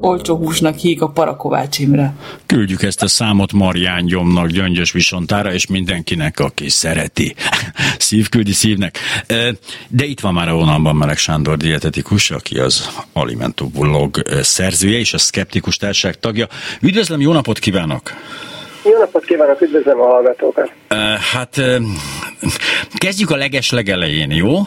olcsó húsnak híg a Parakovács Imre. Küldjük ezt a számot Marján Gyomnak, Gyöngyös Visontára, és mindenkinek, aki szereti. Szív küldi szívnek. De itt van már a vonalban Meleg Sándor dietetikus, aki az Alimentu blog szerzője és a Skeptikus Társaság tagja. Üdvözlöm, jó napot kívánok! Jó napot kívánok, üdvözlöm a hallgatókat! Hát kezdjük a leges legelején, jó?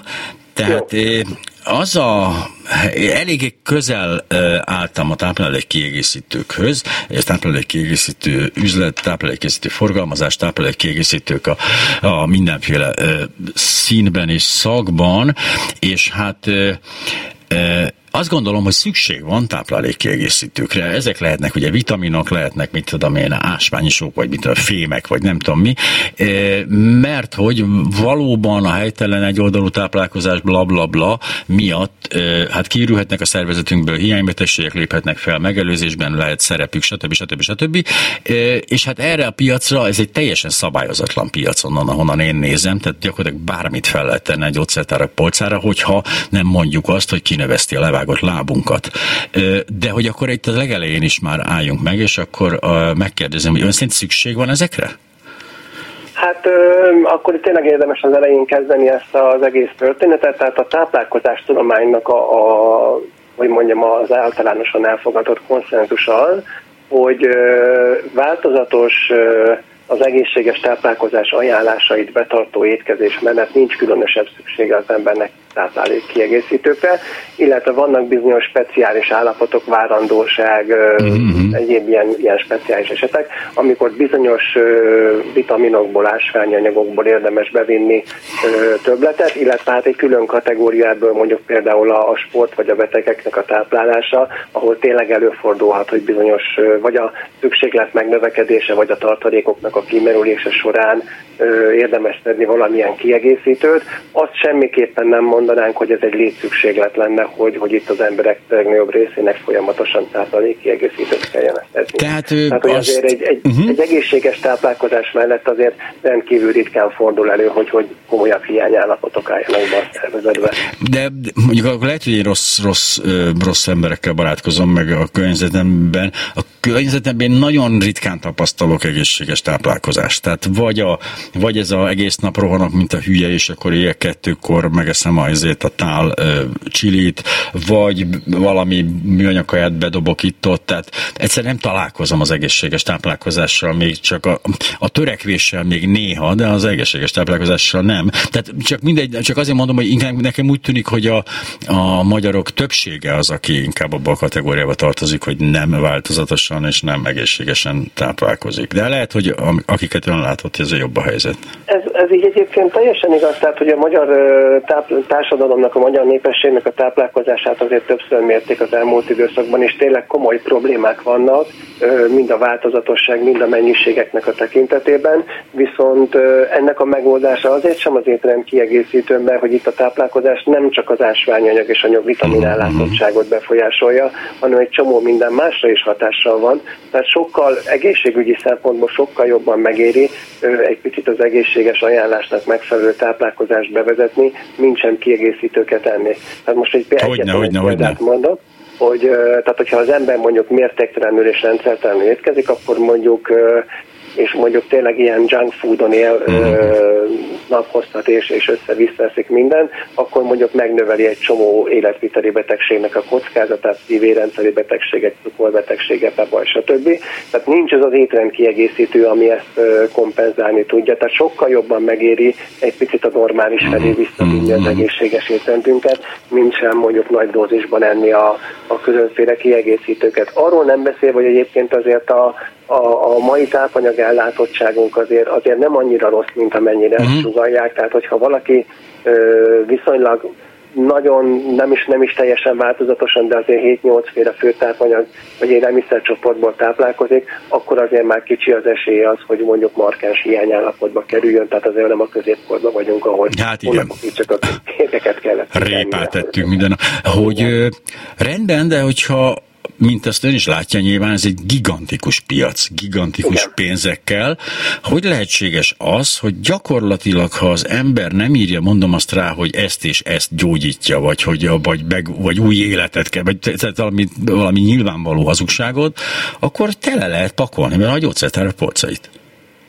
Tehát jó az a eléggé közel álltam a táplálék kiegészítőkhöz, és táplálék kiegészítő üzlet, táplálék kiegészítő forgalmazás, táplálék kiegészítők a, a mindenféle színben és szakban, és hát azt gondolom, hogy szükség van táplálékkiegészítőkre. Ezek lehetnek ugye vitaminok, lehetnek, mit tudom én, ásványisok, vagy mit tudom, fémek, vagy nem tudom mi, e, mert hogy valóban a helytelen egyoldalú táplálkozás bla bla bla miatt e, hát kiürülhetnek a szervezetünkből, hiánybetegségek léphetnek fel, megelőzésben lehet szerepük, stb. stb. stb. E, és hát erre a piacra, ez egy teljesen szabályozatlan piac onnan, ahonnan én nézem, tehát gyakorlatilag bármit fel lehet tenni egy gyógyszertárak polcára, hogyha nem mondjuk azt, hogy kinöveszti a levág megvágott lábunkat. De hogy akkor itt a legelején is már álljunk meg, és akkor megkérdezem, hogy ön szerint szükség van ezekre? Hát akkor tényleg érdemes az elején kezdeni ezt az egész történetet, tehát a táplálkozás tudománynak a, a hogy mondjam, az általánosan elfogadott konszenzus az, hogy változatos az egészséges táplálkozás ajánlásait betartó étkezés mellett nincs különösebb szüksége az embernek táplálék kiegészítőkre, illetve vannak bizonyos speciális állapotok, várandóság, mm-hmm. egyéb ilyen, ilyen speciális esetek, amikor bizonyos vitaminokból, ásványi anyagokból érdemes bevinni többletet, illetve hát egy külön kategóriából mondjuk például a, a sport vagy a betegeknek a táplálása, ahol tényleg előfordulhat, hogy bizonyos vagy a szükséglet megnövekedése, vagy a tartalékoknak a kimerülése során érdemes tenni valamilyen kiegészítőt. Azt semmiképpen nem mond mondanánk, hogy ez egy létszükséglet lenne, hogy, hogy itt az emberek legnagyobb részének folyamatosan táplálékkiegészítőt kelljen etetni. Tehát, Tehát hogy azt... azért egy, egy, uh-huh. egy egészséges táplálkozás mellett azért rendkívül ritkán fordul elő, hogy, hogy komolyabb hiányállapotok álljanak be a szervezetbe. De mondjuk akkor lehet, hogy én rossz, rossz, rossz emberekkel barátkozom meg a környezetemben. A környezetemben nagyon ritkán tapasztalok egészséges táplálkozást. Tehát vagy, a, vagy ez a egész nap rohanok, mint a hülye, és akkor éjjel kettőkor megeszem a ezért a tál csilit, vagy valami műanyagkaját bedobok itt ott, tehát egyszer nem találkozom az egészséges táplálkozással, még csak a, a törekvéssel még néha, de az egészséges táplálkozással nem. Tehát csak mindegy, csak azért mondom, hogy inkább nekem úgy tűnik, hogy a, a magyarok többsége az, aki inkább abba a kategóriába tartozik, hogy nem változatosan és nem egészségesen táplálkozik. De lehet, hogy akiket ön látott, ez a jobb a helyzet. Ez, ez így egyébként teljesen igaz, tehát hogy a magyar tápl- társadalomnak, a magyar népességnek a táplálkozását azért többször mérték az elmúlt időszakban, és tényleg komoly problémák vannak, mind a változatosság, mind a mennyiségeknek a tekintetében, viszont ennek a megoldása azért sem az étrend kiegészítő, mert hogy itt a táplálkozás nem csak az ásványanyag és anyag vitaminállátottságot befolyásolja, hanem egy csomó minden másra is hatással van, tehát sokkal egészségügyi szempontból sokkal jobban megéri egy picit az egészséges ajánlásnak megfelelő táplálkozást bevezetni, mint sem kiegészítőket enni. Tehát most egy hogyne, hogyne, hogyne. mondok, hogy tehát hogyha az ember mondjuk mértéktelenül és rendszertelenül étkezik, akkor mondjuk és mondjuk tényleg ilyen junk foodon él naphosszat és, és össze-vissza minden, akkor mondjuk megnöveli egy csomó életviteli betegségnek a kockázatát, szívérendszeri betegségek, cukorbetegségek, bebaj, stb. Tehát nincs az az étrend kiegészítő, ami ezt kompenzálni tudja. Tehát sokkal jobban megéri egy picit a normális felé mhm. visszavinni az mhm. egészséges étrendünket, mint sem mondjuk nagy dózisban enni a, a különféle kiegészítőket. Arról nem beszél, hogy egyébként azért a, a, a mai tápanyag ellátottságunk azért, azért nem annyira rossz, mint amennyire uh-huh. sugalják. Tehát, hogyha valaki ö, viszonylag nagyon nem is, nem is teljesen változatosan, de azért 7-8 féle főtápanyag vagy élelmiszercsoportból táplálkozik, akkor azért már kicsi az esély az, hogy mondjuk markáns hiányállapotba kerüljön, tehát azért nem a középkorban vagyunk, ahol hát igen. csak a képeket kellett. Répát tettünk minden. Hogy rendben, de hogyha mint ezt ön is látja nyilván, ez egy gigantikus piac, gigantikus Igen. pénzekkel. Hogy lehetséges az, hogy gyakorlatilag, ha az ember nem írja, mondom azt rá, hogy ezt és ezt gyógyítja, vagy, hogy, vagy, meg, vagy új életet kell, vagy tehát valami, valami nyilvánvaló hazugságot, akkor tele lehet pakolni, mert a gyógyszertára polcait.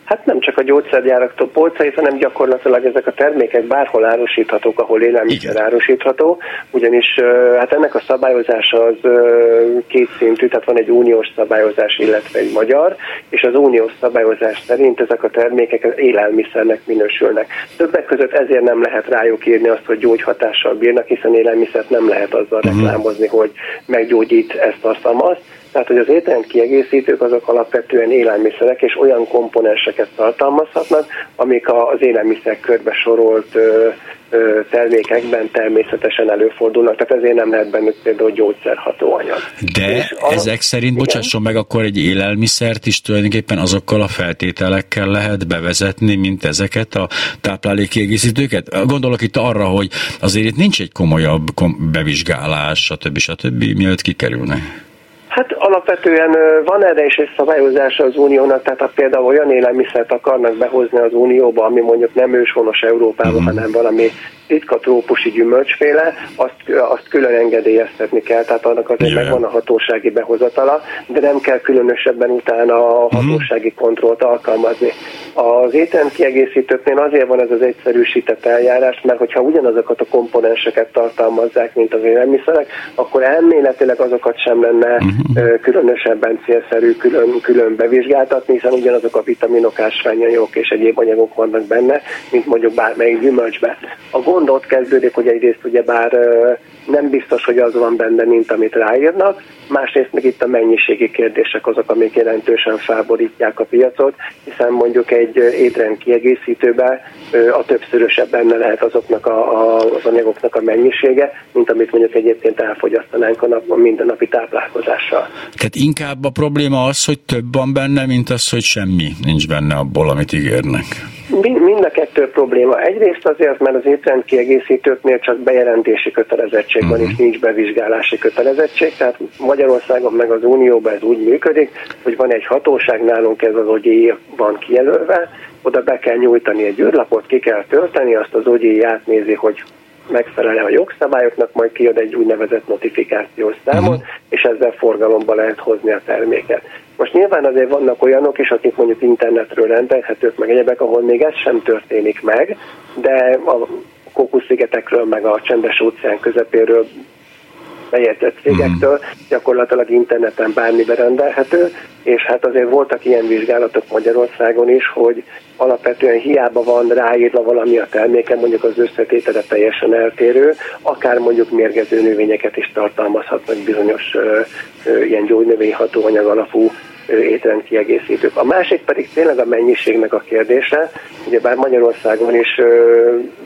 Hát nem csak a gyógyszergyáraktól polcait, hanem gyakorlatilag ezek a termékek bárhol árusíthatók, ahol élelmiszer Igen. árusítható, ugyanis hát ennek a szabályozása az kétszintű, tehát van egy uniós szabályozás, illetve egy magyar, és az uniós szabályozás szerint ezek a termékek élelmiszernek minősülnek. Többek között ezért nem lehet rájuk írni azt, hogy gyógyhatással bírnak, hiszen élelmiszert nem lehet azzal uh-huh. reklámozni, hogy meggyógyít ezt a szamaszt, tehát, hogy az étrend kiegészítők azok alapvetően élelmiszerek és olyan komponenseket tartalmazhatnak, amik az élelmiszer körbe sorolt termékekben természetesen előfordulnak, tehát ezért nem lehet bennük például gyógyszerhatóanyag. De a, ezek szerint, igen. bocsásson meg, akkor egy élelmiszert is tulajdonképpen azokkal a feltételekkel lehet bevezetni, mint ezeket a táplálékkiegészítőket? Gondolok itt arra, hogy azért itt nincs egy komolyabb bevizsgálás, stb. stb. mielőtt kikerülne. Hát alapvetően van erre is egy szabályozása az uniónak, tehát ha például olyan élelmiszert akarnak behozni az unióba, ami mondjuk nem őshonos Európában, uh-huh. hanem valami ritka trópusi gyümölcsféle, azt, azt külön engedélyeztetni kell, tehát annak azért yeah. megvan a hatósági behozatala, de nem kell különösebben utána a mhm. hatósági uh-huh. kontrollt alkalmazni. Az étrend kiegészítőknél azért van ez az egyszerűsített eljárás, mert hogyha ugyanazokat a komponenseket tartalmazzák, mint az élelmiszerek, akkor elméletileg azokat sem lenne uh-huh. különösebben célszerű külön, külön bevizsgáltatni, hiszen ugyanazok a vitaminok, ásványanyagok és egyéb anyagok vannak benne, mint mondjuk bármelyik gyümölcsbe. A gond ott kezdődik, hogy egyrészt ugye bár nem biztos, hogy az van benne, mint amit ráírnak, másrészt meg itt a mennyiségi kérdések azok, amik jelentősen felborítják a piacot, hiszen mondjuk egy étrend kiegészítőben a többszörösebb benne lehet azoknak a, a, az anyagoknak a mennyisége, mint amit mondjuk egyébként elfogyasztanánk a, nap, mindennapi táplálkozással. Tehát inkább a probléma az, hogy több van benne, mint az, hogy semmi nincs benne abból, amit ígérnek. Mind a kettő probléma. Egyrészt azért, mert az étrend kiegészítőknél csak bejelentési kötelezettség uh-huh. van, és nincs bevizsgálási kötelezettség, tehát Magyarországon meg az Unióban ez úgy működik, hogy van egy hatóság, nálunk ez az OGI van kijelölve, oda be kell nyújtani egy űrlapot, ki kell tölteni, azt az OGI átnézi, hogy megfelel a jogszabályoknak, majd kiad egy úgynevezett notifikációs számot, uh-huh. és ezzel forgalomba lehet hozni a terméket. Most nyilván azért vannak olyanok is, akik mondjuk internetről rendelhetők, meg egyebek, ahol még ez sem történik meg, de a Kókusz-szigetekről, meg a csendes óceán közepéről bejegyzett cégektől, mhm. gyakorlatilag interneten bármi rendelhető, és hát azért voltak ilyen vizsgálatok Magyarországon is, hogy alapvetően hiába van ráírva valami a terméken, mondjuk az összetétele teljesen eltérő, akár mondjuk mérgező növényeket is tartalmazhatnak bizonyos ö, ö, ilyen gyógynövényhatóanyag alapú étrendkiegészítők. A másik pedig tényleg a mennyiségnek a kérdése, ugye bár Magyarországon is,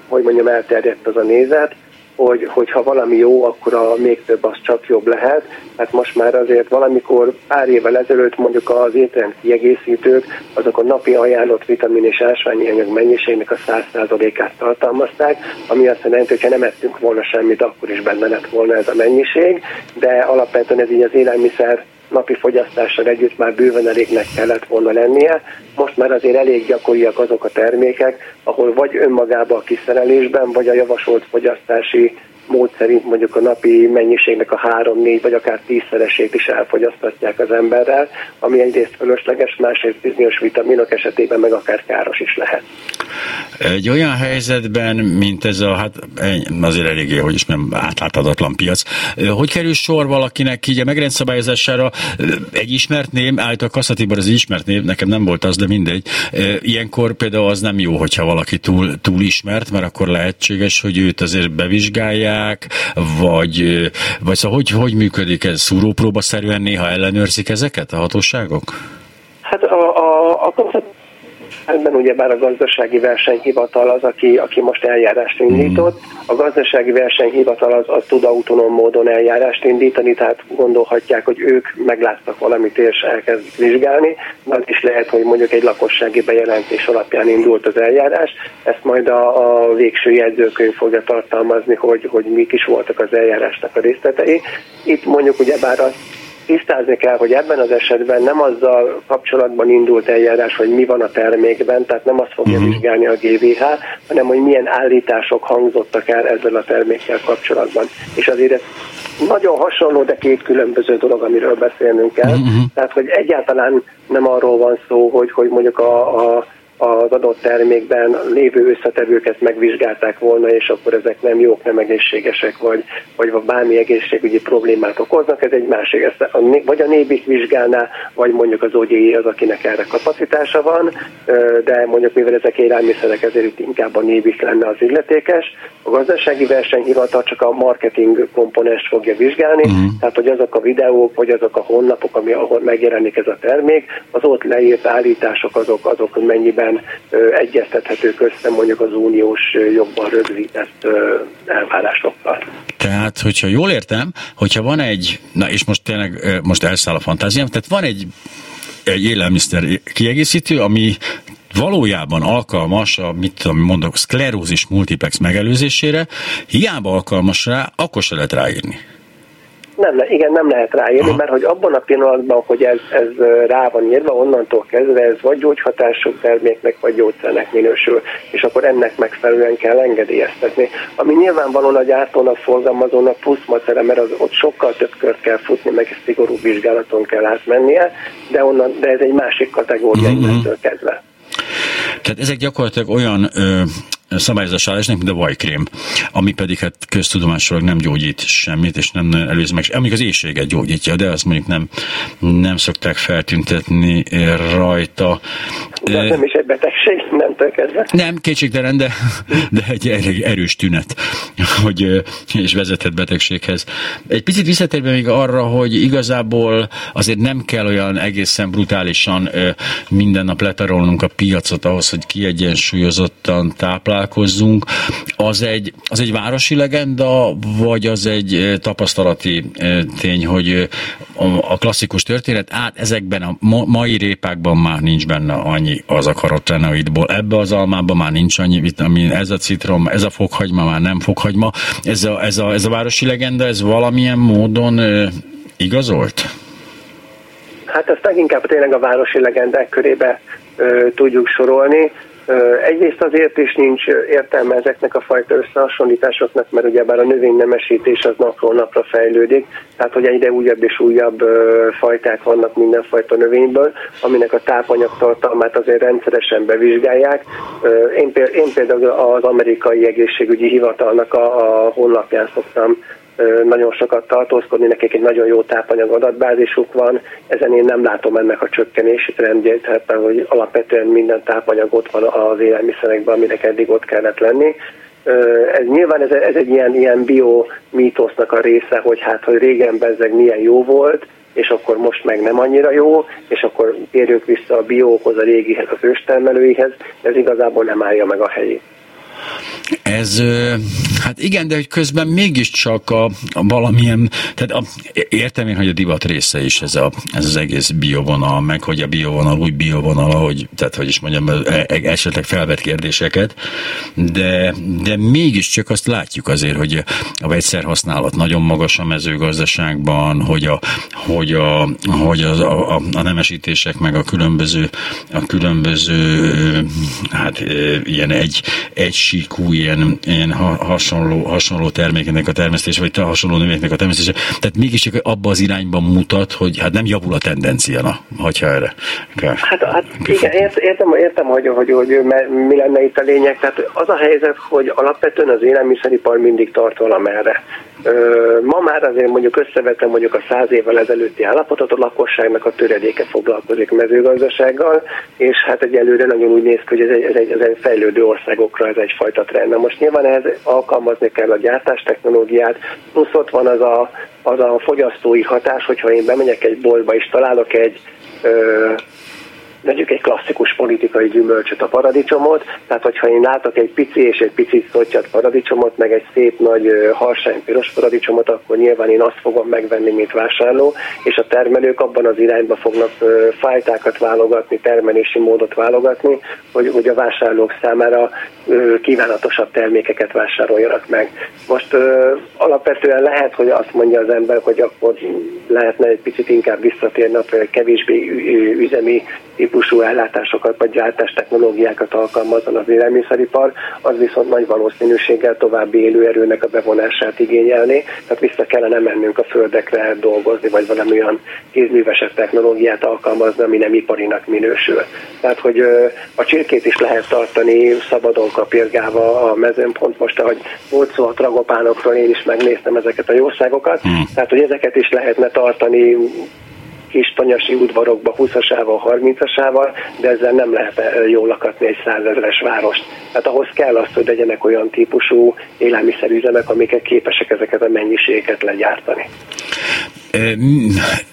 hogy mondjam, elterjedt az a nézet, hogy, hogyha valami jó, akkor a még több az csak jobb lehet. Hát most már azért valamikor pár évvel ezelőtt mondjuk az étrend kiegészítők, azok a napi ajánlott vitamin és ásványi anyag mennyiségnek a 100%-át tartalmazták, ami azt jelenti, hogy ha nem ettünk volna semmit, akkor is benne lett volna ez a mennyiség, de alapvetően ez így az élelmiszer napi fogyasztással együtt már bőven elégnek kellett volna lennie. Most már azért elég gyakoriak azok a termékek, ahol vagy önmagában a kiszerelésben, vagy a javasolt fogyasztási mód szerint mondjuk a napi mennyiségnek a három-négy vagy akár tízszeresét is elfogyasztatják az emberrel, ami egyrészt fölösleges, másrészt bizonyos vitaminok esetében meg akár káros is lehet. Egy olyan helyzetben, mint ez a, hát azért eléggé, hogy is nem átláthatatlan piac, hogy kerül sor valakinek így a megrendszabályozására egy ismert név, állítólag Kasszatibor az ismert név, nekem nem volt az, de mindegy. Ilyenkor például az nem jó, hogyha valaki túl, túl ismert, mert akkor lehetséges, hogy őt azért bevizsgálják, vagy, vagy szóval hogy, hogy működik ez? Szúrópróbaszerűen néha ellenőrzik ezeket a hatóságok? Hát a, a, a ugye bár a gazdasági versenyhivatal az, aki, aki most eljárást indított. A gazdasági versenyhivatal az, az tud autonóm módon eljárást indítani, tehát gondolhatják, hogy ők megláttak valamit és elkezdik vizsgálni. Az is lehet, hogy mondjuk egy lakossági bejelentés alapján indult az eljárás. Ezt majd a, a végső jegyzőkönyv fogja tartalmazni, hogy, hogy mik is voltak az eljárásnak a részletei. Itt mondjuk ugye bár az tisztázni kell, hogy ebben az esetben nem azzal kapcsolatban indult eljárás, hogy mi van a termékben, tehát nem azt fogja uh-huh. vizsgálni a GVH, hanem hogy milyen állítások hangzottak el ezzel a termékkel kapcsolatban. És azért ez nagyon hasonló, de két különböző dolog, amiről beszélnünk kell. Uh-huh. Tehát, hogy egyáltalán nem arról van szó, hogy, hogy mondjuk a, a az adott termékben lévő összetevőket megvizsgálták volna, és akkor ezek nem jók, nem egészségesek, vagy, vagy bármi egészségügyi problémát okoznak, ez egy másik. Ezt a, vagy a nébik vizsgálná, vagy mondjuk az OGI az, akinek erre kapacitása van, de mondjuk mivel ezek élelmiszerek, ezért itt inkább a nébik lenne az illetékes. A gazdasági versenyhivatal csak a marketing komponens fogja vizsgálni, uh-huh. tehát hogy azok a videók, vagy azok a honlapok, ami, ahol megjelenik ez a termék, az ott leírt állítások, azok, azok mennyiben mértékben egyeztethetők össze mondjuk az uniós jogban rögzített elvárásokkal. Tehát, hogyha jól értem, hogyha van egy, na és most tényleg most elszáll a fantáziám, tehát van egy egy élelmiszer kiegészítő, ami valójában alkalmas a, mit tudom, mondok, szklerózis multiplex megelőzésére, hiába alkalmas rá, akkor se lehet ráírni. Nem, le, igen, nem lehet ráírni, mert hogy abban a pillanatban, hogy ez, ez rá van írva, onnantól kezdve ez vagy gyógyhatású terméknek, vagy gyógyszernek minősül, és akkor ennek megfelelően kell engedélyeztetni. Ami nyilvánvalóan a gyártónak, forgalmazónak plusz macera, mert az, ott sokkal több kört kell futni, meg szigorú vizsgálaton kell átmennie, de, onnan, de ez egy másik kategória mm-hmm. kezdve. Tehát ezek gyakorlatilag olyan ö, szabályozás állásnak, mint a vajkrém, ami pedig hát köztudomásról nem gyógyít semmit, és nem előz meg, amíg az éjséget gyógyítja, de azt mondjuk nem, nem szokták feltüntetni rajta. De nem is egy betegség, nem kezdve. Nem, kétségtelen, de, de egy erős tünet, hogy, és vezethet betegséghez. Egy picit visszatérve még arra, hogy igazából azért nem kell olyan egészen brutálisan minden nap letarolnunk a piacot ahhoz, hogy kiegyensúlyozottan táplál találkozzunk, az egy, az egy városi legenda, vagy az egy tapasztalati tény, hogy a klasszikus történet át ezekben a mai répákban már nincs benne annyi az a karotenoidból, ebbe az almában már nincs annyi vitamin, ez a citrom, ez a fokhagyma már nem fokhagyma. Ez a, ez a, ez a városi legenda, ez valamilyen módon igazolt? Hát ezt leginkább tényleg a városi legendák körébe ö, tudjuk sorolni. Egyrészt azért is nincs értelme ezeknek a fajta összehasonlításoknak, mert ugyebár a növénynemesítés az napról napra fejlődik, tehát hogy egyre újabb és újabb fajták vannak mindenfajta növényből, aminek a tápanyagtartalmát azért rendszeresen bevizsgálják. Én például az amerikai egészségügyi hivatalnak a honlapján szoktam nagyon sokat tartózkodni, nekik egy nagyon jó tápanyag adatbázisuk van, ezen én nem látom ennek a csökkenési trendjét, tehát hogy alapvetően minden tápanyag ott van az élelmiszerekben, aminek eddig ott kellett lenni. Ez, nyilván ez, ez egy ilyen, ilyen biomítosznak a része, hogy hát, hogy régen bezzeg milyen jó volt, és akkor most meg nem annyira jó, és akkor térjünk vissza a bióhoz, a régihez, az őstermelőihez, ez igazából nem állja meg a helyét. Ez, hát igen, de hogy közben mégiscsak a, a valamilyen, tehát a, értem én, hogy a divat része is ez, a, ez az egész biovonal, meg hogy a biovonal új biovonal, ahogy, tehát hogy is mondjam, e, e, esetleg felvet kérdéseket, de, de mégiscsak azt látjuk azért, hogy a vegyszer használat nagyon magas a mezőgazdaságban, hogy a, hogy a, hogy az, a, a, a nemesítések, meg a különböző, a különböző hát ilyen egy, egy síkú ilyen, ilyen hasonló, hasonló termékeknek a termesztése, vagy hasonló növényeknek a termesztése. Tehát mégis csak abba az irányban mutat, hogy hát nem javul a tendencia, na, hogyha erre kell. Hát, hát igen, értem, értem hogy, hogy, hogy, hogy mi lenne itt a lényeg. Tehát az a helyzet, hogy alapvetően az élelmiszeripar mindig tart valamerre. Ma már azért mondjuk összevetem mondjuk a száz évvel ezelőtti állapotot, a lakosságnak a töredéke foglalkozik mezőgazdasággal, és hát egyelőre nagyon úgy néz ki, hogy ez egy, ez egy, ez egy fejlődő országokra ez egyfajta trend. Na most nyilván ehhez alkalmazni kell a gyártás technológiát, plusz ott van az a, az a fogyasztói hatás, hogyha én bemegyek egy boltba és találok egy ö, vegyük egy klasszikus politikai gyümölcsöt, a paradicsomot, tehát hogyha én látok egy pici és egy picit szottyat paradicsomot, meg egy szép nagy harsány piros paradicsomot, akkor nyilván én azt fogom megvenni, mint vásárló, és a termelők abban az irányba fognak fajtákat válogatni, termelési módot válogatni, hogy, hogy a vásárlók számára kívánatosabb termékeket vásároljanak meg. Most alapvetően lehet, hogy azt mondja az ember, hogy akkor lehetne egy picit inkább visszatérni a kevésbé üzemi típusú ellátásokat vagy gyártás technológiákat alkalmazzon az élelmiszeripar, az viszont nagy valószínűséggel további élőerőnek a bevonását igényelni, tehát vissza kellene mennünk a földekre dolgozni, vagy valami olyan kézművesebb technológiát alkalmazni, ami nem iparinak minősül. Tehát, hogy a csirkét is lehet tartani szabadon kapirgálva a mezőn, pont most, ahogy volt szó a tragopánokról, én is megnéztem ezeket a jószágokat, hmm. tehát, hogy ezeket is lehetne tartani kis tanyasi udvarokba 20-asával, 30-asával, de ezzel nem lehet eh, jól lakatni egy százezeres várost. Tehát ahhoz kell az, hogy legyenek olyan típusú élelmiszerüzemek, amiket képesek ezeket a mennyiségeket legyártani.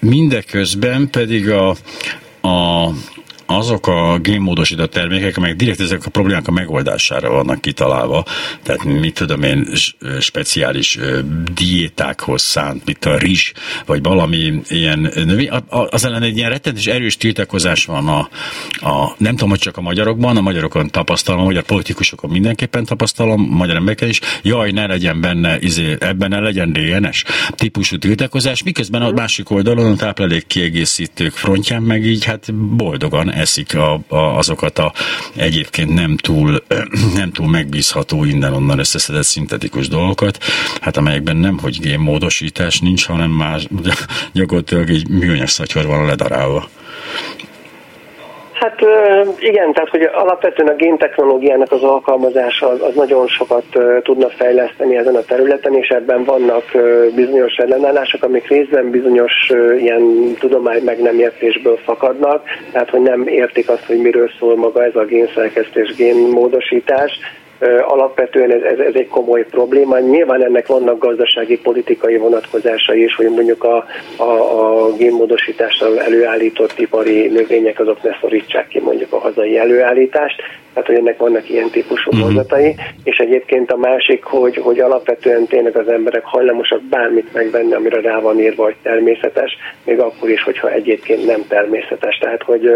Mindeközben pedig a, a azok a génmódosított termékek, amelyek direkt ezek a problémák a megoldására vannak kitalálva, tehát mit tudom én, speciális diétákhoz szánt, mint a rizs, vagy valami ilyen növény, az ellen egy ilyen rettenetes erős tiltakozás van a, a, nem tudom, hogy csak a magyarokban, a magyarokon tapasztalom, a magyar politikusokon mindenképpen tapasztalom, a magyar embereken is, jaj, ne legyen benne, izé, ebben ne legyen DNS típusú tiltakozás, miközben a másik oldalon a táplálék kiegészítők frontján meg így hát boldogan eszik a, a, azokat a egyébként nem túl, nem túl megbízható innen-onnan összeszedett szintetikus dolgokat, hát amelyekben nem, hogy génmódosítás nincs, hanem más, gyakorlatilag egy műanyag szatyor van ledarálva. Hát igen, tehát hogy alapvetően a géntechnológiának az alkalmazása az, az nagyon sokat tudna fejleszteni ezen a területen, és ebben vannak bizonyos ellenállások, amik részben bizonyos ilyen tudomány meg nem értésből fakadnak, tehát hogy nem értik azt, hogy miről szól maga ez a génszerkesztés, génmódosítás, alapvetően ez, ez, ez egy komoly probléma. Nyilván ennek vannak gazdasági, politikai vonatkozásai is, hogy mondjuk a, a, a génmódosítással előállított ipari növények azok ne szorítsák ki mondjuk a hazai előállítást, tehát hogy ennek vannak ilyen típusú uh-huh. és egyébként a másik, hogy, hogy alapvetően tényleg az emberek hajlamosak bármit megvenni, amire rá van írva, hogy természetes, még akkor is, hogyha egyébként nem természetes. Tehát, hogy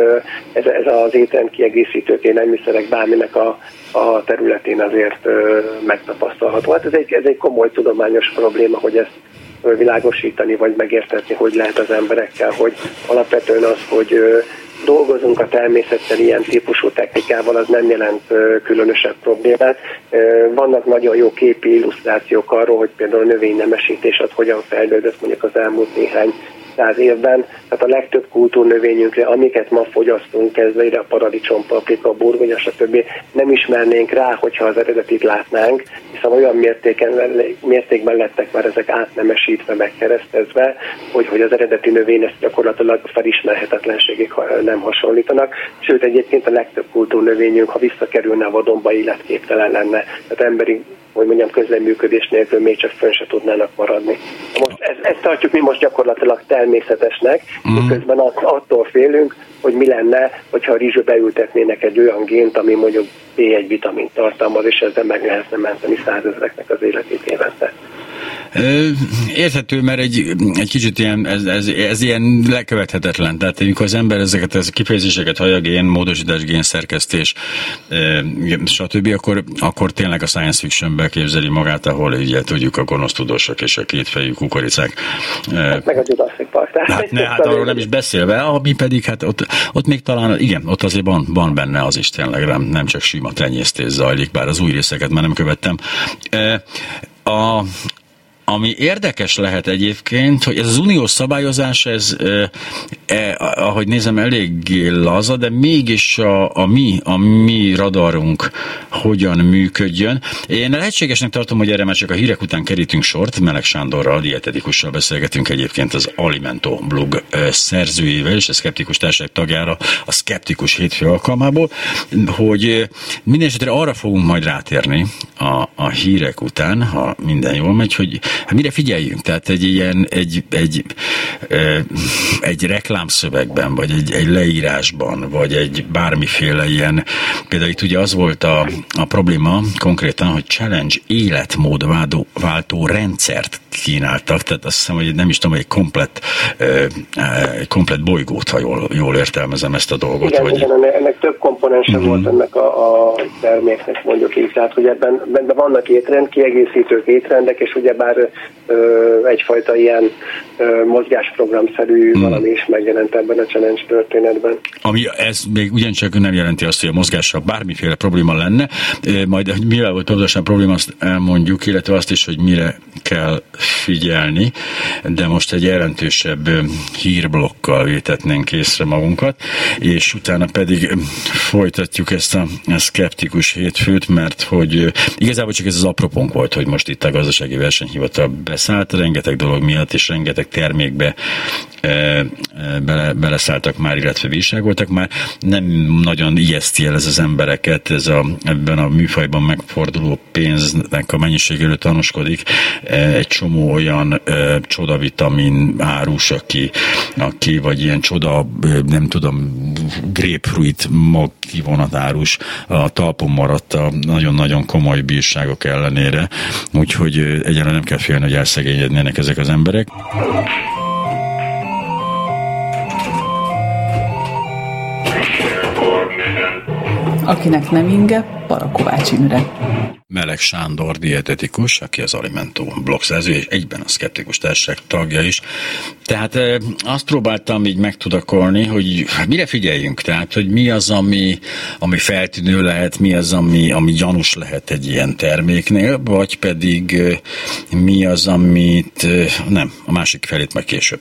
ez, ez az étrend kiegészítők, élelmiszerek bárminek a, a területén azért megtapasztalható. Hát ez egy, ez egy komoly tudományos probléma, hogy ezt világosítani, vagy megértetni, hogy lehet az emberekkel, hogy alapvetően az, hogy dolgozunk a természettel ilyen típusú technikával, az nem jelent különösebb problémát. Vannak nagyon jó képi illusztrációk arról, hogy például a növénynemesítés az hogyan fejlődött mondjuk az elmúlt néhány száz évben, tehát a legtöbb kultúrnövényünkre, amiket ma fogyasztunk, kezdve ide a paradicsom, paprika, burgonya, stb. nem ismernénk rá, hogyha az eredetit látnánk, hiszen olyan mértéken, mértékben lettek már ezek átnemesítve, megkeresztezve, hogy, hogy az eredeti növény ezt gyakorlatilag felismerhetetlenségig nem hasonlítanak. Sőt, egyébként a legtöbb kultúrnövényünk, ha visszakerülne a vadonba, életképtelen lenne. Tehát emberi hogy mondjam, közleműködés nélkül még csak fönn se tudnának maradni. Most ezt, ezt tartjuk mi most gyakorlatilag természetesnek, mm. miközben attól félünk, hogy mi lenne, hogyha a rizső beültetnének egy olyan gént, ami mondjuk B1 vitamin tartalmaz, és ezzel meg lehetne menteni százezereknek az életét évente. Érthető, mert egy, egy kicsit ilyen, ez, ez, ez ilyen lekövethetetlen. Tehát amikor az ember ezeket a kifejezéseket hallja, gén, módosítás, gén szerkesztés, stb., akkor, akkor tényleg a science fictionbe képzeli magát, ahol így tudjuk a gonosz tudósok és a kétfejű kukoricák. Hát meg a Jurassic Park. Hát, ne, hát arról nem is beszélve, ami pedig, hát ott, ott még talán, igen, ott azért van, van benne az is tényleg, nem, nem csak sima tenyésztés zajlik, bár az új részeket már nem követtem. A, ami érdekes lehet egyébként, hogy ez az uniós szabályozás, ez, e, ahogy nézem, eléggé laza, de mégis a, a, mi, a mi radarunk hogyan működjön. Én lehetségesnek tartom, hogy erre már csak a hírek után kerítünk sort, Meleg Sándorral, dietetikussal beszélgetünk egyébként az Alimento blog szerzőjével és a Skeptikus Társaság tagjára a Skeptikus hétfő alkalmából, hogy minden esetre arra fogunk majd rátérni a, a hírek után, ha minden jól megy, hogy hát mire figyeljünk? Tehát egy ilyen, egy, egy, egy reklámszövegben, vagy egy, egy leírásban, vagy egy bármiféle ilyen, például itt ugye az volt a, a probléma konkrétan, hogy challenge életmódváltó váltó rendszert kínáltak, tehát azt hiszem, hogy nem is tudom, hogy egy komplet, komplet bolygót, ha jól, jól értelmezem ezt a dolgot. Igen, vagy... igen ennek több komponense uh-huh. volt ennek a, a terméknek mondjuk így, tehát hogy ebben, ebben vannak étrend, kiegészítők étrendek, és ugyebár ö, egyfajta ilyen mozgásprogramszerű uh-huh. valami is megjelent ebben a challenge történetben. Ami ez még ugyancsak nem jelenti azt, hogy a mozgásra bármiféle probléma lenne, majd hogy mire volt pontosan probléma, azt elmondjuk, illetve azt is, hogy mire kell figyelni, de most egy jelentősebb hírblokkal vétetnénk észre magunkat, és utána pedig folytatjuk ezt a, a szkeptikus hétfőt, mert hogy igazából csak ez az apropónk volt, hogy most itt a gazdasági versenyhivatal beszállt, rengeteg dolog miatt, és rengeteg termékbe e, e, bele, beleszálltak már, illetve bírságoltak már. Nem nagyon ijeszti el ez az embereket, ez a, ebben a műfajban megforduló pénznek a mennyiségéről tanúskodik. E, egy csomó olyan e, csodavitamin árus, aki, aki vagy ilyen csoda, nem tudom, grapefruit mag kivonatárus a talpon maradt a nagyon-nagyon komoly bírságok ellenére, úgyhogy egyáltalán nem kell félni, hogy elszegényednének ezek az emberek. Akinek nem inge, Parakovács Imre. Meleg Sándor dietetikus, aki az Alimentó blogszerző, és egyben a Skeptikus Társaság tagja is. Tehát azt próbáltam így megtudakolni, hogy mire figyeljünk, tehát, hogy mi az, ami, ami feltűnő lehet, mi az, ami, ami gyanús lehet egy ilyen terméknél, vagy pedig mi az, amit nem, a másik felét meg később.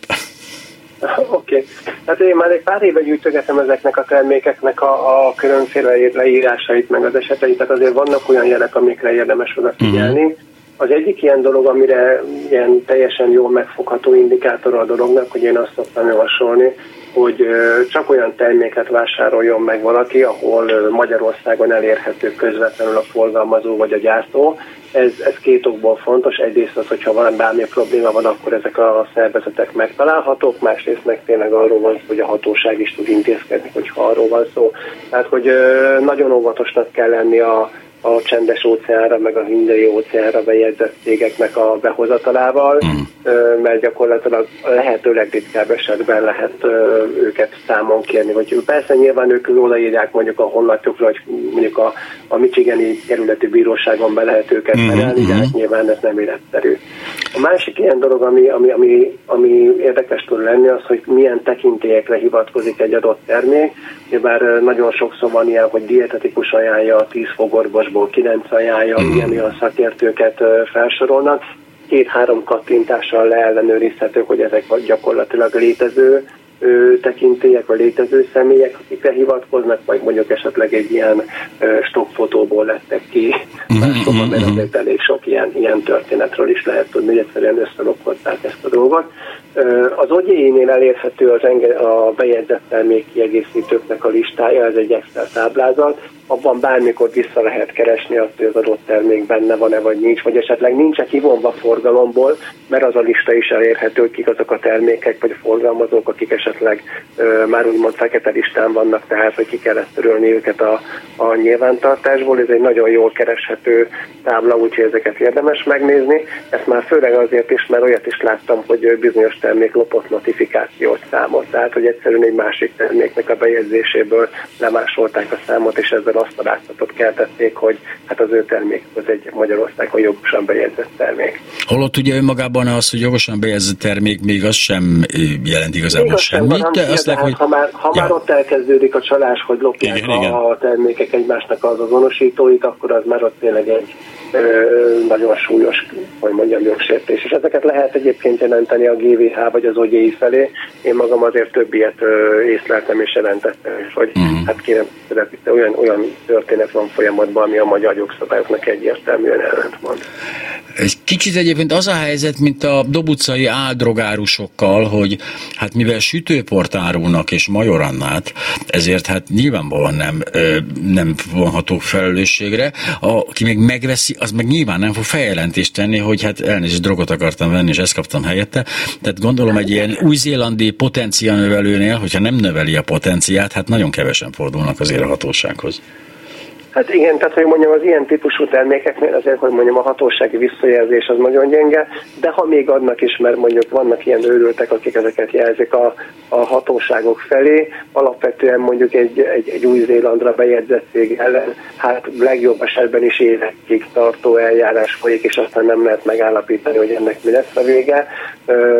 Oké. Okay. Hát én már egy pár éve gyűjtögetem ezeknek a termékeknek a, a különféle leírásait, meg az eseteit, tehát azért vannak olyan jelek, amikre érdemes odafigyelni. Uh-huh. Az egyik ilyen dolog, amire ilyen teljesen jól megfogható indikátor a dolognak, hogy én azt szoktam javasolni, hogy csak olyan terméket vásároljon meg valaki, ahol Magyarországon elérhető közvetlenül a forgalmazó vagy a gyártó. Ez, ez két okból fontos. Egyrészt az, hogyha van bármi probléma van, akkor ezek a szervezetek megtalálhatók, másrészt meg tényleg arról van szó, hogy a hatóság is tud intézkedni, hogyha arról van szó. Tehát, hogy nagyon óvatosnak kell lenni a a csendes óceánra, meg a hindai óceánra bejegyzett cégeknek a behozatalával, mm. mert gyakorlatilag a lehető legritkább esetben lehet őket számon kérni. Vagy persze nyilván ők róla írják mondjuk a honlapjukra, hogy mondjuk a, a Michigani kerületi bíróságon be lehet őket perelni, de hát nyilván ez nem életszerű. A másik ilyen dolog, ami, ami, ami, ami érdekes tud lenni, az, hogy milyen tekintélyekre hivatkozik egy adott termék. Bár nagyon sokszor van ilyen, hogy dietetikus ajánlja a 10 fogorvosból 9 ajánlja, mm. ilyen olyan szakértőket felsorolnak. Két-három kattintással leellenőrizhető, hogy ezek gyakorlatilag létező tekintélyek, vagy létező személyek, akikre hivatkoznak, vagy mondjuk esetleg egy ilyen stockfotóból lettek ki. Szóval, mert azért elég sok ilyen, ilyen történetről is lehet tudni, hogy egyszerűen összelokkolták ezt a dolgot. Az ogyéinél elérhető az enge- a bejegyzett termékkiegészítőknek a listája, ez egy Excel táblázat, abban bármikor vissza lehet keresni azt, hogy az adott termék benne van-e vagy nincs, vagy esetleg nincs-e kivonva forgalomból, mert az a lista is elérhető, hogy kik azok a termékek vagy a forgalmazók, akik esetleg ö, már úgymond fekete listán vannak, tehát hogy ki kell törölni őket a, a nyilvántartásból. Ez egy nagyon jól kereshető tábla, úgyhogy ezeket érdemes megnézni. Ezt már főleg azért is, mert olyat is láttam, hogy bizonyos termék lopott notifikációt számot, tehát hogy egyszerűen egy másik terméknek a bejegyzéséből lemásolták a számot, és ezzel azt a látszatot keltették, hogy hát az ő termék az egy Magyarországon jogosan bejegyzett termék. Holott ugye önmagában az, hogy jogosan bejegyzett termék, még az sem jelent igazából még semmit, de azt hát, hogy... Ha már, ha ja. már ott elkezdődik a csalás, hogy lopják igen, a, igen. termékek egymásnak az azonosítóit, akkor az már ott tényleg egy nagyon súlyos, hogy mondjam, jogsértés. És ezeket lehet egyébként jelenteni a GVH vagy az OGI felé. Én magam azért több ilyet észleltem és jelentettem, és hogy uh-huh. hát kérem, olyan, olyan történet van folyamatban, ami a magyar jogszabályoknak egyértelműen ellentmond. Egy kicsit egyébként az a helyzet, mint a dobucai áldrogárusokkal, hogy hát mivel sütőport árulnak és majorannát, ezért hát nyilvánvalóan nem, nem vonható felelősségre. Aki még megveszi, az meg nyilván nem fog feljelentést tenni, hogy hát elnézést drogot akartam venni, és ezt kaptam helyette. Tehát gondolom egy ilyen új-zélandi potenciánövelőnél, hogyha nem növeli a potenciát, hát nagyon kevesen fordulnak azért a hatósághoz. Hát igen, tehát hogy mondjam, az ilyen típusú termékeknél azért, hogy mondjam, a hatósági visszajelzés az nagyon gyenge, de ha még adnak is, mert mondjuk vannak ilyen őrültek, akik ezeket jelzik a, a hatóságok felé, alapvetően mondjuk egy, egy, egy új-Zélandra bejegyzett cég ellen, hát legjobb esetben is évekig tartó eljárás folyik, és aztán nem lehet megállapítani, hogy ennek mi lesz a vége,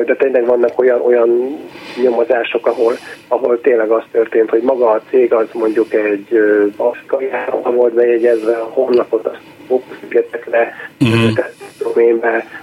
de tényleg vannak olyan, olyan nyomozások, ahol, ahol tényleg az történt, hogy maga a cég az mondjuk egy baszkai volt bejegyezve, a honlapot. azt fókuszszigetekre uh-huh.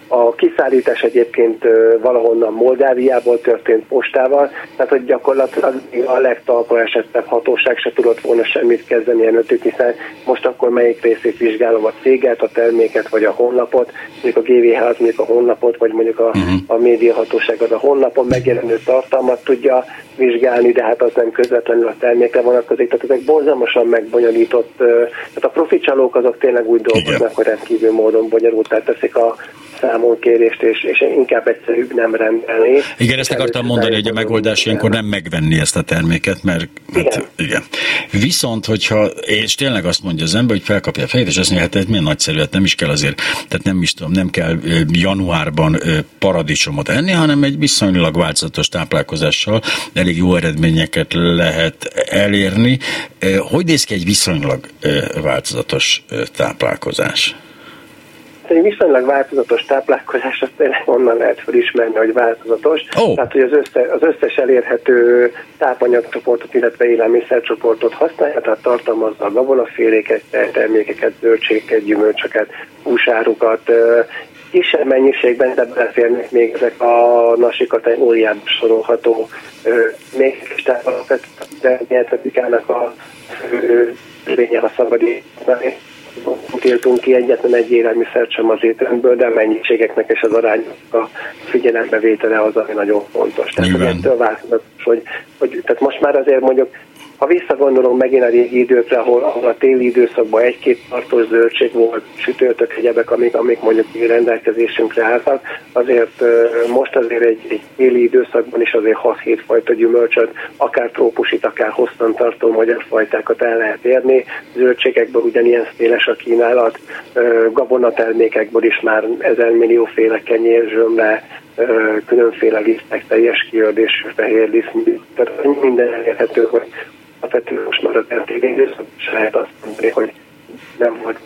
A kiszállítás egyébként valahonnan Moldáviából történt postával, tehát hogy gyakorlatilag a legtalpa esettebb hatóság se tudott volna semmit kezdeni előttük, hiszen most akkor melyik részét vizsgálom a céget, a terméket vagy a honlapot, mondjuk a GVH az mondjuk a honlapot, vagy mondjuk a, uh-huh. a médiahatóság az a honlapon megjelenő tartalmat tudja vizsgálni, de hát az nem közvetlenül a termékre vonatkozik. Tehát ezek borzalmasan megbonyolított, tehát a proficsalók azok tényleg úgy dolgoznak, hogy rendkívül módon bonyolultá teszik a számon kérést, és, és inkább egyszerűbb nem rendelni. Igen, ezt akartam mondani, hogy a megoldás ilyenkor nem megvenni ezt a terméket, mert igen. Hát, igen. Viszont, hogyha, és tényleg azt mondja az ember, hogy felkapja a fejét, és azt mondja, hát ez milyen nagyszerű, hát nem is kell azért, tehát nem is tudom, nem kell januárban paradicsomot enni, hanem egy viszonylag változatos táplálkozással elég jó eredményeket lehet elérni. Hogy néz ki egy viszonylag változatos táplálkozás? egy viszonylag változatos táplálkozás, azt tényleg onnan lehet felismerni, hogy változatos. Oh. Tehát, hogy az, össze, az összes elérhető tápanyagcsoportot, illetve élelmiszercsoportot használja, tehát tartalmazza a gabonaféléket, termékeket, zöldségeket, gyümölcsöket, húsárukat, kisebb mennyiségben, de beleférnek még ezek a nasi kategóriába sorolható még is tehát a a lénye, ha szabad tiltunk ki egyetlen egy élelmiszert sem az étrendből, de a mennyiségeknek és az arányok a figyelembevétele az, ami nagyon fontos. Tehát ettől változott, hogy, hogy tehát most már azért mondjuk ha visszagondolom megint a régi időkre, ahol, ahol a téli időszakban egy-két tartós zöldség volt, sütőtök, egyebek, amik, amik mondjuk rendelkezésünkre álltak, azért most azért egy, egy téli időszakban is azért 6-7 fajta gyümölcsöt, akár trópusit, akár hosszantartó magyar fajtákat el lehet érni. Zöldségekből ugyanilyen széles a kínálat, gabonatermékekből is már ezer millióféle kenyér, zsömle, különféle lisztek, teljes kiördésű fehér liszt, tehát minden elérhető, hogy alapvetően most már az időszak, és lehet azt mondani, hogy nem volt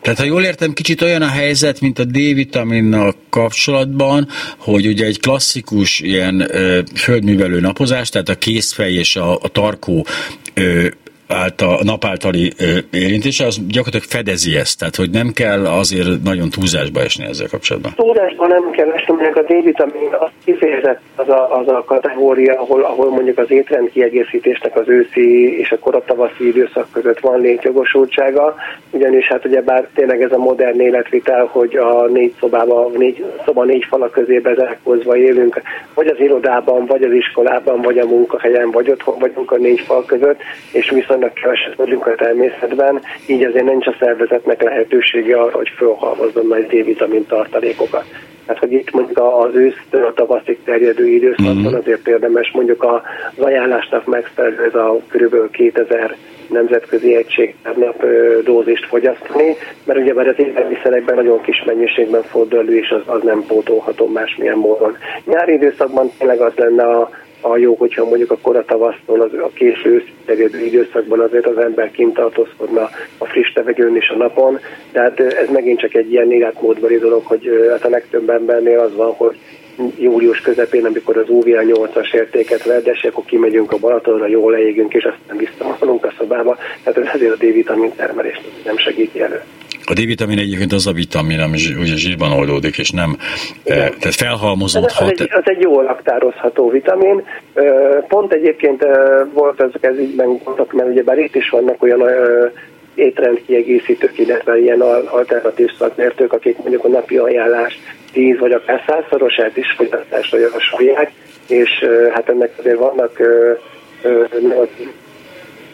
tehát ha jól értem, kicsit olyan a helyzet, mint a D-vitaminnal kapcsolatban, hogy ugye egy klasszikus ilyen ö, földművelő napozás, tehát a készfej és a, a tarkó ö, által, nap általi érintése, az gyakorlatilag fedezi ezt, tehát hogy nem kell azért nagyon túlzásba esni ezzel kapcsolatban. Túlzásba nem kell esni, mondjuk a D-vitamin az kifejezett az a, az a kategória, ahol, ahol mondjuk az étrend kiegészítésnek az őszi és a koratavaszi időszak között van létjogosultsága, ugyanis hát ugye bár tényleg ez a modern életvitel, hogy a négy szobában, négy szoba négy fala közé bezárkózva élünk, vagy az irodában, vagy az iskolában, vagy a munkahelyen, vagy otthon vagyunk a négy fal között, és viszont viszonylag keveset vagyunk a természetben, így azért nincs a szervezetnek lehetősége arra, hogy fölhalmozzon nagy D-vitamin tartalékokat. Tehát, hogy itt mondjuk az ősztől a tavaszig terjedő időszakban mm-hmm. azért érdemes mondjuk az ajánlásnak megfelelő ez a kb. 2000 nemzetközi egység nap dózist fogyasztani, mert ugye az élelmiszerekben nagyon kis mennyiségben fordul elő, és az, az nem pótolható másmilyen módon. Nyári időszakban tényleg az lenne a a jó, hogyha mondjuk a kora tavasztól, az, a késő terjedő időszakban azért az ember kint tartózkodna a friss levegőn és a napon, tehát ez megint csak egy ilyen életmódbeli dolog, hogy hát a legtöbb embernél az van, hogy július közepén, amikor az UVA 8-as értéket vedd, és akkor kimegyünk a Balatonra, jól leégünk, és aztán visszahalunk a szobába, tehát ez azért a D-vitamin termelést nem segíti elő. A D-vitamin egyébként az a vitamin, ami ugye zsírban oldódik, és nem, Igen. tehát felhalmozott hat. Az egy, az egy jól laktározható vitamin. Pont egyébként volt ezek ez ígyben voltak, mert ugye bár itt is vannak olyan étrendkiegészítők, illetve ilyen alternatív szakmértők, akik mondjuk a napi ajánlás 10 vagy akár százszorosát is fogyasztásra javasolják, és hát ennek azért vannak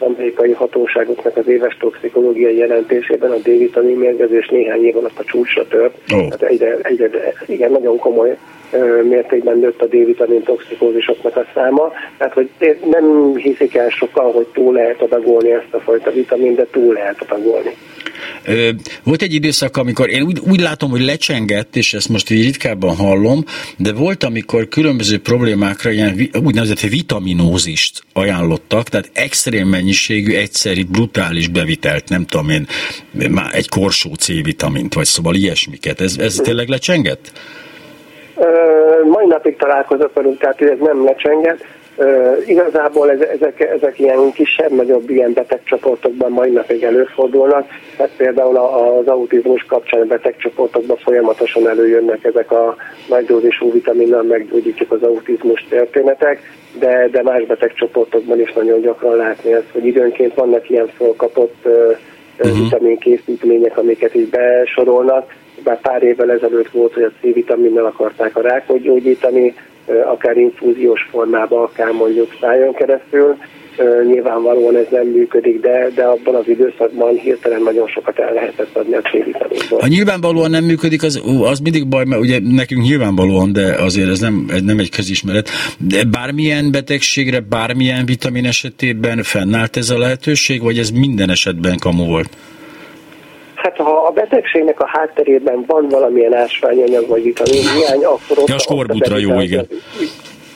amerikai hatóságoknak az éves toxikológiai jelentésében a D-vitamin mérgezés néhány év alatt a csúcsra tört. Oh. Hát egyre, egyre, igen, nagyon komoly mértékben nőtt a D-vitamin toxikózisoknak a száma, tehát hogy nem hiszik el sokan, hogy túl lehet adagolni ezt a fajta vitamin, de túl lehet adagolni. Volt egy időszak, amikor én úgy, úgy látom, hogy lecsengett, és ezt most így ritkábban hallom, de volt, amikor különböző problémákra ilyen úgynevezett vitaminózist ajánlottak, tehát extrém mennyiségű, egyszerű, brutális bevitelt, nem tudom én, már egy korsó C-vitamint, vagy szóval ilyesmiket. Ez, ez tényleg lecsengett? Mai napig találkozok velünk, tehát ez nem lecsengett. Uh, igazából ez, ezek, ezek ilyen kisebb, nagyobb ilyen betegcsoportokban mai napig előfordulnak, tehát például az autizmus kapcsán betegcsoportokban folyamatosan előjönnek ezek a nagy dózisú vitaminnal meggyógyítjuk az autizmus történetek, de, de más betegcsoportokban is nagyon gyakran látni ezt, hogy időnként vannak ilyen felkapott uh, uh-huh. vitaminkészítmények, amiket így besorolnak, bár pár évvel ezelőtt volt, hogy a C-vitaminnal akarták a rákot akár infúziós formában, akár mondjuk szájon keresztül. Nyilvánvalóan ez nem működik, de, de abban az időszakban hirtelen nagyon sokat el lehetett adni a C-vitaminból. Ha nyilvánvalóan nem működik, az, az mindig baj, mert ugye nekünk nyilvánvalóan, de azért ez nem, ez nem egy közismeret. De bármilyen betegségre, bármilyen vitamin esetében fennállt ez a lehetőség, vagy ez minden esetben kamu volt? Hát ha a betegségnek a hátterében van valamilyen ásványanyag vagy vitamin hiány, akkor ott... Ja, a skorbutra jó, igen.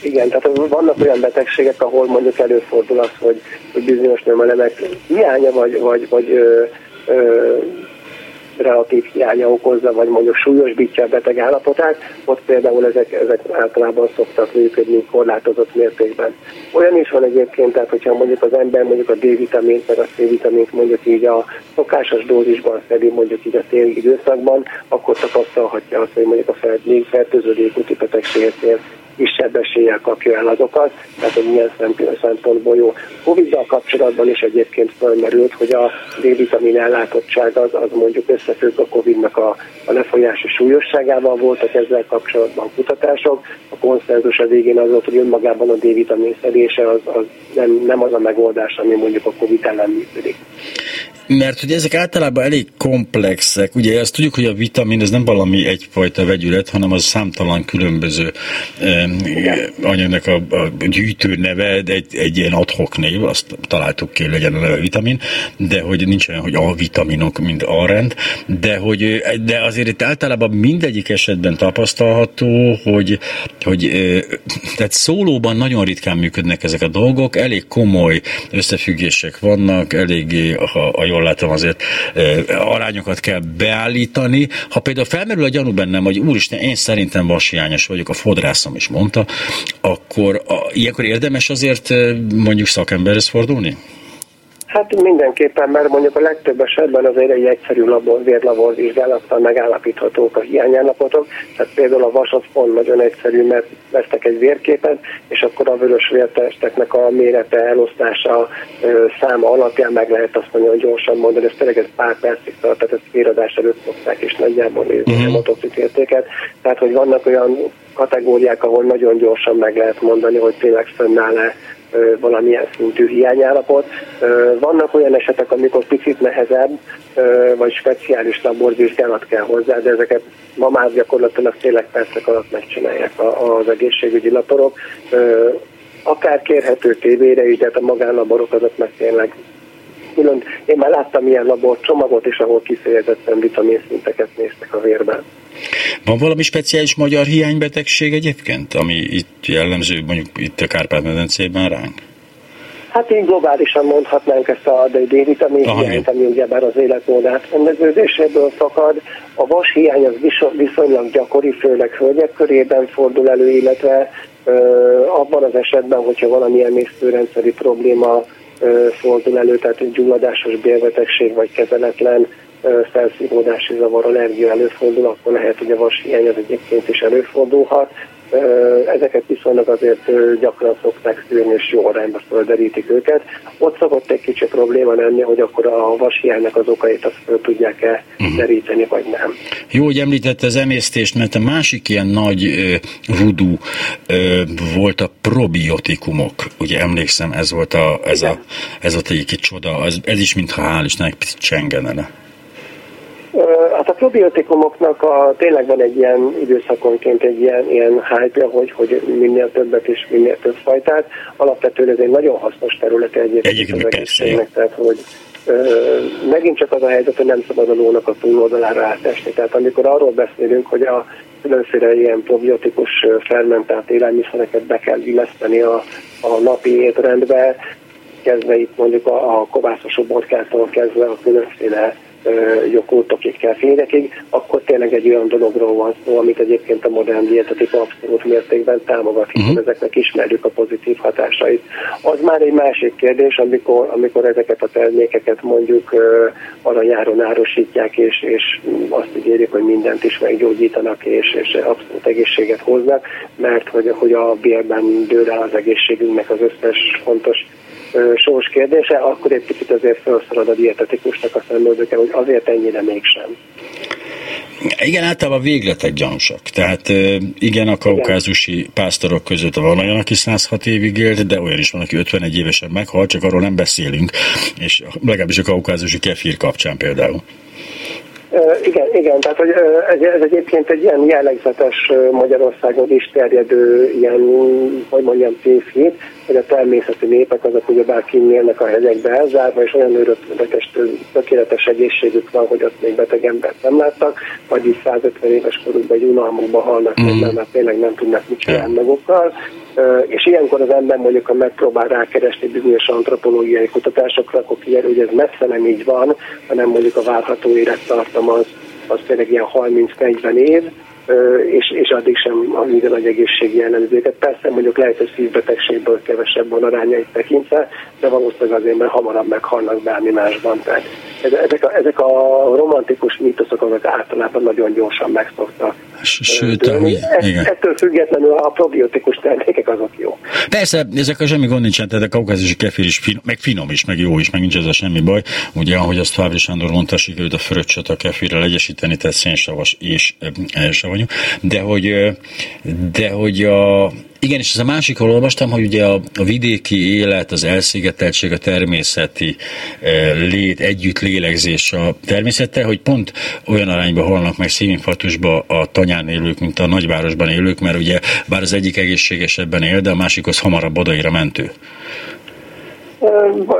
Igen, tehát vannak olyan betegségek, ahol mondjuk előfordul az, hogy, hogy bizonyos nőmelemek hiánya vagy, vagy, vagy ö, ö, relatív hiánya okozza, vagy mondjuk súlyosbítja a beteg állapotát, ott például ezek, ezek általában szoktak működni korlátozott mértékben. Olyan is van egyébként, tehát hogyha mondjuk az ember mondjuk a D-vitamint, meg a C-vitamint mondjuk így a szokásos dózisban szedi mondjuk így a téli időszakban, akkor tapasztalhatja azt, hogy mondjuk a fertőződék úti betegségeknél kisebb eséllyel kapja el azokat, tehát hogy milyen szempontból jó. Covid-dal kapcsolatban is egyébként felmerült, hogy a D-vitamin ellátottság az, az mondjuk összefügg a Covid-nak a, a lefolyási súlyosságával, voltak ezzel kapcsolatban kutatások. A konszenzus a végén az volt, hogy önmagában a D-vitamin szedése az, az nem, nem az a megoldás, ami mondjuk a Covid ellen működik mert hogy ezek általában elég komplexek. Ugye azt tudjuk, hogy a vitamin ez nem valami egyfajta vegyület, hanem az számtalan különböző eh, anyagnak a, a gyűjtő neve, egy, egy ilyen adhok név, azt találtuk ki, legyen a neve vitamin, de hogy nincs olyan, hogy a vitaminok, mint a rend, de, hogy, de azért itt általában mindegyik esetben tapasztalható, hogy, hogy tehát szólóban nagyon ritkán működnek ezek a dolgok, elég komoly összefüggések vannak, eléggé, ha a jól látom, azért arányokat kell beállítani. Ha például felmerül a gyanú bennem, hogy úristen, én szerintem vashiányos vagyok, a fodrászom is mondta, akkor a, ilyenkor érdemes azért mondjuk szakemberhez fordulni? Hát mindenképpen, mert mondjuk a legtöbb esetben azért egy egyszerű labor, vérlabor vizsgálattal megállapíthatók a hiányállapotok. Tehát például a vas az pont nagyon egyszerű, mert vesztek egy vérképet, és akkor a vörös vértesteknek a mérete, elosztása, száma alapján meg lehet azt nagyon gyorsan mondani. Ez tényleg ez pár percig tart, tehát ezt véradás előtt szokták is nagyjából nézni uh-huh. a mhm. értéket. Tehát, hogy vannak olyan kategóriák, ahol nagyon gyorsan meg lehet mondani, hogy tényleg fönnáll-e valamilyen szintű hiányállapot. Vannak olyan esetek, amikor picit nehezebb, vagy speciális laborvizsgálat kell hozzá, de ezeket ma már gyakorlatilag tényleg percek alatt megcsinálják az egészségügyi laborok. Akár kérhető tévére is, de hát a magánlaborok azok meg tényleg külön. Én már láttam ilyen labor csomagot is, ahol kifejezetten vitaminszinteket néztek a vérben. Van valami speciális magyar hiánybetegség egyébként, ami itt jellemző mondjuk itt a Kárpát-medencében ránk? Hát így globálisan mondhatnánk ezt a D-vitamin hiányt, ami ugyebár az életmód átrendeződéséből fakad. A vas hiány az viszonylag gyakori, főleg hölgyek körében fordul elő, illetve ö, abban az esetben, hogyha valamilyen mésztőrendszeri probléma ö, fordul elő, tehát egy gyulladásos bélbetegség vagy kezeletlen felszívódási zavar, allergia előfordul, akkor lehet, hogy a vas hiány az egyébként is előfordulhat. ezeket viszonylag azért gyakran szokták szűrni, és jó arányba földerítik őket. Ott szokott egy kicsi probléma lenni, hogy akkor a vashiánynak az okait azt föl tudják-e uh-huh. deríteni, vagy nem. Jó, hogy említette az emésztést, mert a másik ilyen nagy uh, vudu uh, volt a probiotikumok. Ugye emlékszem, ez volt, a, ez, a, ez volt egy csoda, ez, ez is mintha hál' Istennek picit csengene. Hát a probiotikumoknak a, tényleg van egy ilyen időszakonként egy ilyen, ilyen hype hogy, hogy minél többet és minél több fajtát. Alapvetően ez egy nagyon hasznos terület egyébként, egyébként az egészségnek, tehát hogy ö, megint csak az a helyzet, hogy nem szabad a lónak a túloldalára átesni. Tehát amikor arról beszélünk, hogy a különféle ilyen probiotikus fermentált élelmiszereket be kell illeszteni a, a napi étrendbe, kezdve itt mondjuk a, a kovászos borkától kezdve a különféle joghurtokig, keférekig, akkor tényleg egy olyan dologról van szó, amit egyébként a modern dietetika abszolút mértékben támogat, hiszen uh-huh. ezeknek ismerjük a pozitív hatásait. Az már egy másik kérdés, amikor, amikor ezeket a termékeket mondjuk aranyáron árosítják, és, és azt ígérik, hogy mindent is meggyógyítanak, és, és abszolút egészséget hoznak, mert hogy, hogy a bérben dől el az egészségünknek az összes fontos sors kérdése, akkor egy picit azért felszorad a dietetikusnak a szemöldöke, hogy azért ennyire mégsem. Igen, általában végletek gyanúsak. Tehát igen, a kaukázusi pásztorok között van olyan, aki 106 évig élt, de olyan is van, aki 51 évesen meghalt, csak arról nem beszélünk, és legalábbis a kaukázusi kefir kapcsán például. Igen, igen, tehát hogy ez, egyébként egy ilyen jellegzetes Magyarországon is terjedő ilyen, hogy mondjam, tévhit, hogy a természeti népek azok ugyebár kinyílnak a hegyekbe elzárva, és olyan örökletes, tökéletes egészségük van, hogy ott még beteg embert nem láttak, vagy így 150 éves korukban egy unalmukban halnak mm. mert tényleg nem tudnak mit csinálni magukkal. És ilyenkor az ember mondjuk, ha megpróbál rákeresni bizonyos antropológiai kutatásokra, akkor kiderül, hogy ez messze nem így van, hanem mondjuk a várható élettartam az, az tényleg ilyen 30-40 év, és, és addig sem a minden nagy egészségi jellemzőket. Persze mondjuk lehet, hogy szívbetegségből kevesebb van arányait tekintve, de valószínűleg azért, mert hamarabb meghalnak bármi másban. Tehát ezek a, ezek a romantikus mítoszok, azok általában nagyon gyorsan megszoktak. Sőt, ahogy, igen. Ettől függetlenül a probiotikus termékek azok jó. Persze, ezek a semmi gond nincsen, tehát a kaukázusi kefir is, finom, meg finom is, meg jó is, meg nincs ez a semmi baj. Ugye, ahogy azt Fábri Sándor mondta, sikerült a fröccsöt a kefirrel egyesíteni, tehát szénsavas és e, savanyú. De hogy, de hogy a, igen, és ez a másik, ahol olvastam, hogy ugye a, a vidéki élet, az elszigeteltség, a természeti e, lét, együtt lélegzés a természettel, hogy pont olyan arányban halnak meg szívinfarktusba a tanyán élők, mint a nagyvárosban élők, mert ugye bár az egyik egészségesebben él, de a másikhoz hamarabb odaér a mentő.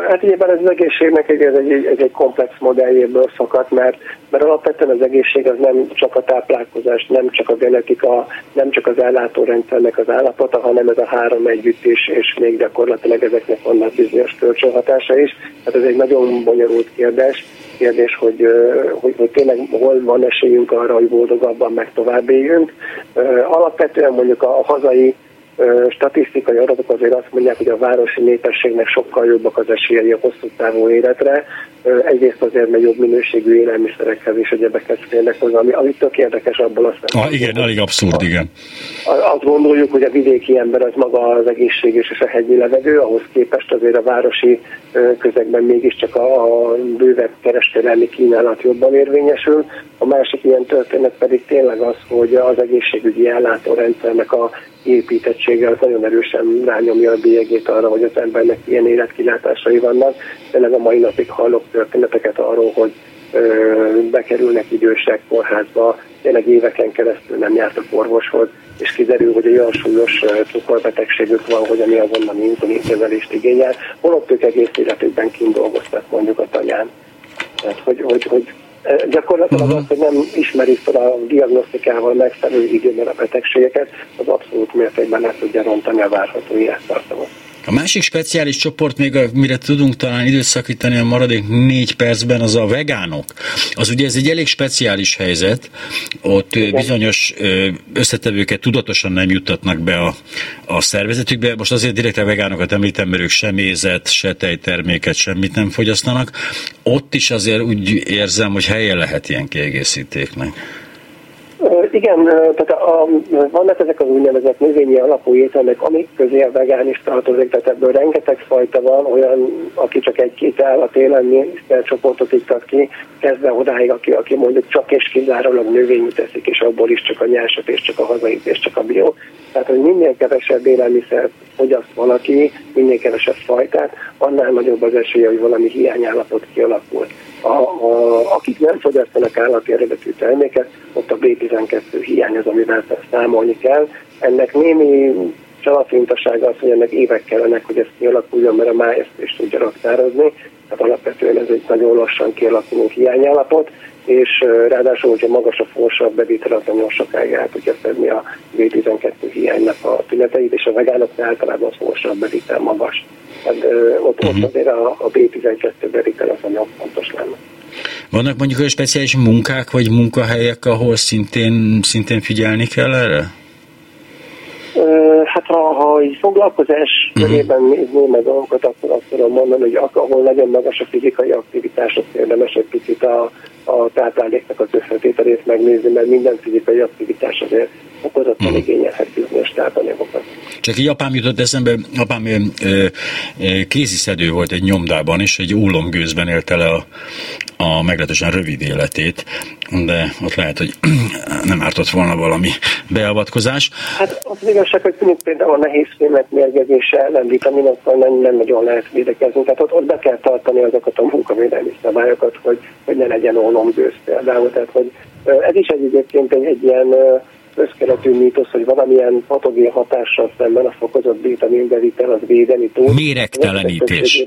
Hát nyilván ez az egészségnek egy, egy, ez egy komplex modelljéből szakadt, mert, mert alapvetően az egészség az nem csak a táplálkozás, nem csak a genetika, nem csak az ellátórendszernek az állapota, hanem ez a három együtt is, és még gyakorlatilag ezeknek vannak bizonyos kölcsönhatása is. Hát ez egy nagyon bonyolult kérdés, kérdés, hogy, hogy, hogy tényleg hol van esélyünk arra, hogy boldogabban meg tovább éljünk. Alapvetően mondjuk a hazai statisztikai adatok azért azt mondják, hogy a városi népességnek sokkal jobbak az esélyei a hosszú távú életre. Egyrészt azért, mert jobb minőségű élelmiszerekhez és egyebekhez férnek hozzá, ami, ami tök érdekes abból a szempontból. Ah, igen, alig abszurd, igen. Azt gondoljuk, hogy a vidéki ember az maga az egészséges és a hegyi levegő, ahhoz képest azért a városi közegben mégiscsak a, a bővebb kereskedelmi kínálat jobban érvényesül. A másik ilyen történet pedig tényleg az, hogy az egészségügyi ellátórendszernek a építettsége az nagyon erősen rányomja a bélyegét arra, hogy az embernek ilyen életkilátásai vannak. Tényleg a mai napig hallok történeteket arról, hogy bekerülnek idősek kórházba, tényleg éveken keresztül nem jártak orvoshoz, és kiderül, hogy olyan súlyos cukorbetegségük van, hogy ami azonnal inzulinkezelést igényel, holott ők egész életükben kint dolgoztak mondjuk a tanyán. Tehát, hogy, hogy, hogy Gyakorlatilag uh-huh. az, hogy nem ismerik fel a diagnosztikával megfelelő időben a betegségeket, az abszolút mértékben le tudja rontani a várható élettartamot. A másik speciális csoport, még mire tudunk talán időszakítani a maradék négy percben, az a vegánok. Az ugye ez egy elég speciális helyzet, ott Igen. bizonyos összetevőket tudatosan nem juttatnak be a, a szervezetükbe. Most azért direkt a vegánokat említem, mert ők sem ézet, se tejterméket, semmit nem fogyasztanak. Ott is azért úgy érzem, hogy helye lehet ilyen kiegészítéknek. Igen, tehát a, a, vannak ezek az úgynevezett növényi alapú ételek, amik közé a vegán is tartozik, tehát ebből rengeteg fajta van, olyan, aki csak egy-két állat élen csoportot iktat ki, kezdve odáig, aki, aki mondjuk csak és kizárólag növényi teszik, és abból is csak a nyersat, és csak a hazait, és csak a bio. Tehát, hogy minél kevesebb élelmiszer fogyaszt valaki, minél kevesebb fajtát, annál nagyobb az esélye, hogy valami hiányállapot kialakul. A, a, akik nem fogyasztanak állati eredetű terméket, ott a B12 hiány az, amivel számolni kell. Ennek némi csalafintasága az, hogy ennek évek kellenek, hogy ez kialakuljon, mert a máj ezt is tudja raktározni. Tehát alapvetően ez egy nagyon lassan kialakuló hiányállapot, és ráadásul, hogyha magas a forsabb bevétel, az nagyon sokáig el tudja szedni a B12 hiánynak a tüneteit, és a vegánok általában a forsabb bevétel magas. Tehát ott, ott mhm. azért a, a B12 bevétel az nagyon fontos lenne. Vannak mondjuk olyan speciális munkák vagy munkahelyek, ahol szintén, szintén figyelni kell erre? Hát ha, ha így foglalkozás uh-huh. körében nézni meg dolgokat, akkor azt tudom mondani, hogy ahol nagyon magas a fizikai aktivitás, azt érdemes egy picit a, a tápláléknak az összetételét megnézni, mert minden fizikai aktivitás azért fokozottan uh-huh. igényelhet bizonyos tápanyagokat. Csak egy apám jutott eszembe, apám kéziszedő volt egy nyomdában, és egy ólomgőzben élte le a, a meglehetősen rövid életét, de ott lehet, hogy nem ártott volna valami beavatkozás. Hát az igazság, hogy tűnik például a nehéz fémek mérgezése ellen vitaminokkal nem, nem nagyon lehet védekezni, tehát ott, ott be kell tartani azokat a munkavédelmi szabályokat, hogy, hogy ne legyen ólomgőz például, tehát hogy ez is egy egyébként egy, egy ilyen összkeletű mítosz, hogy valamilyen patogén hatással szemben a fokozott vitaminbevitel az védeni tud. Méregtelenítés.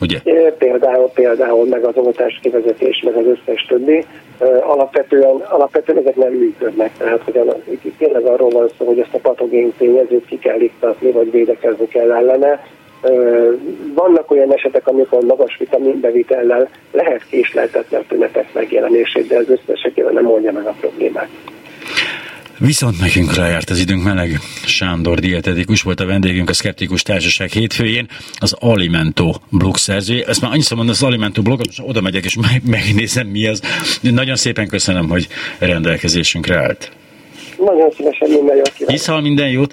Ugye? Például, például meg az oltás kivezetés, meg az összes többi. Alapvetően, alapvetően ezek nem működnek, tehát hogy itt tényleg arról van szó, hogy ezt a patogén tényezőt ki kell iktatni, vagy védekezni kell ellene. Vannak olyan esetek, amikor magas vitaminbevitellel lehet késleltetlen tünetek megjelenését, de ez összességében nem oldja meg a problémát. Viszont nekünk rájárt az időnk meleg. Sándor dietetikus volt a vendégünk a Skeptikus Társaság hétfőjén, az Alimento blog szerzője. Ezt már annyiszor mondom, az Alimento blog, most oda megyek és megnézem mi az. Nagyon szépen köszönöm, hogy rendelkezésünkre állt. Nagyon szívesen minden jót kívánok. minden jót.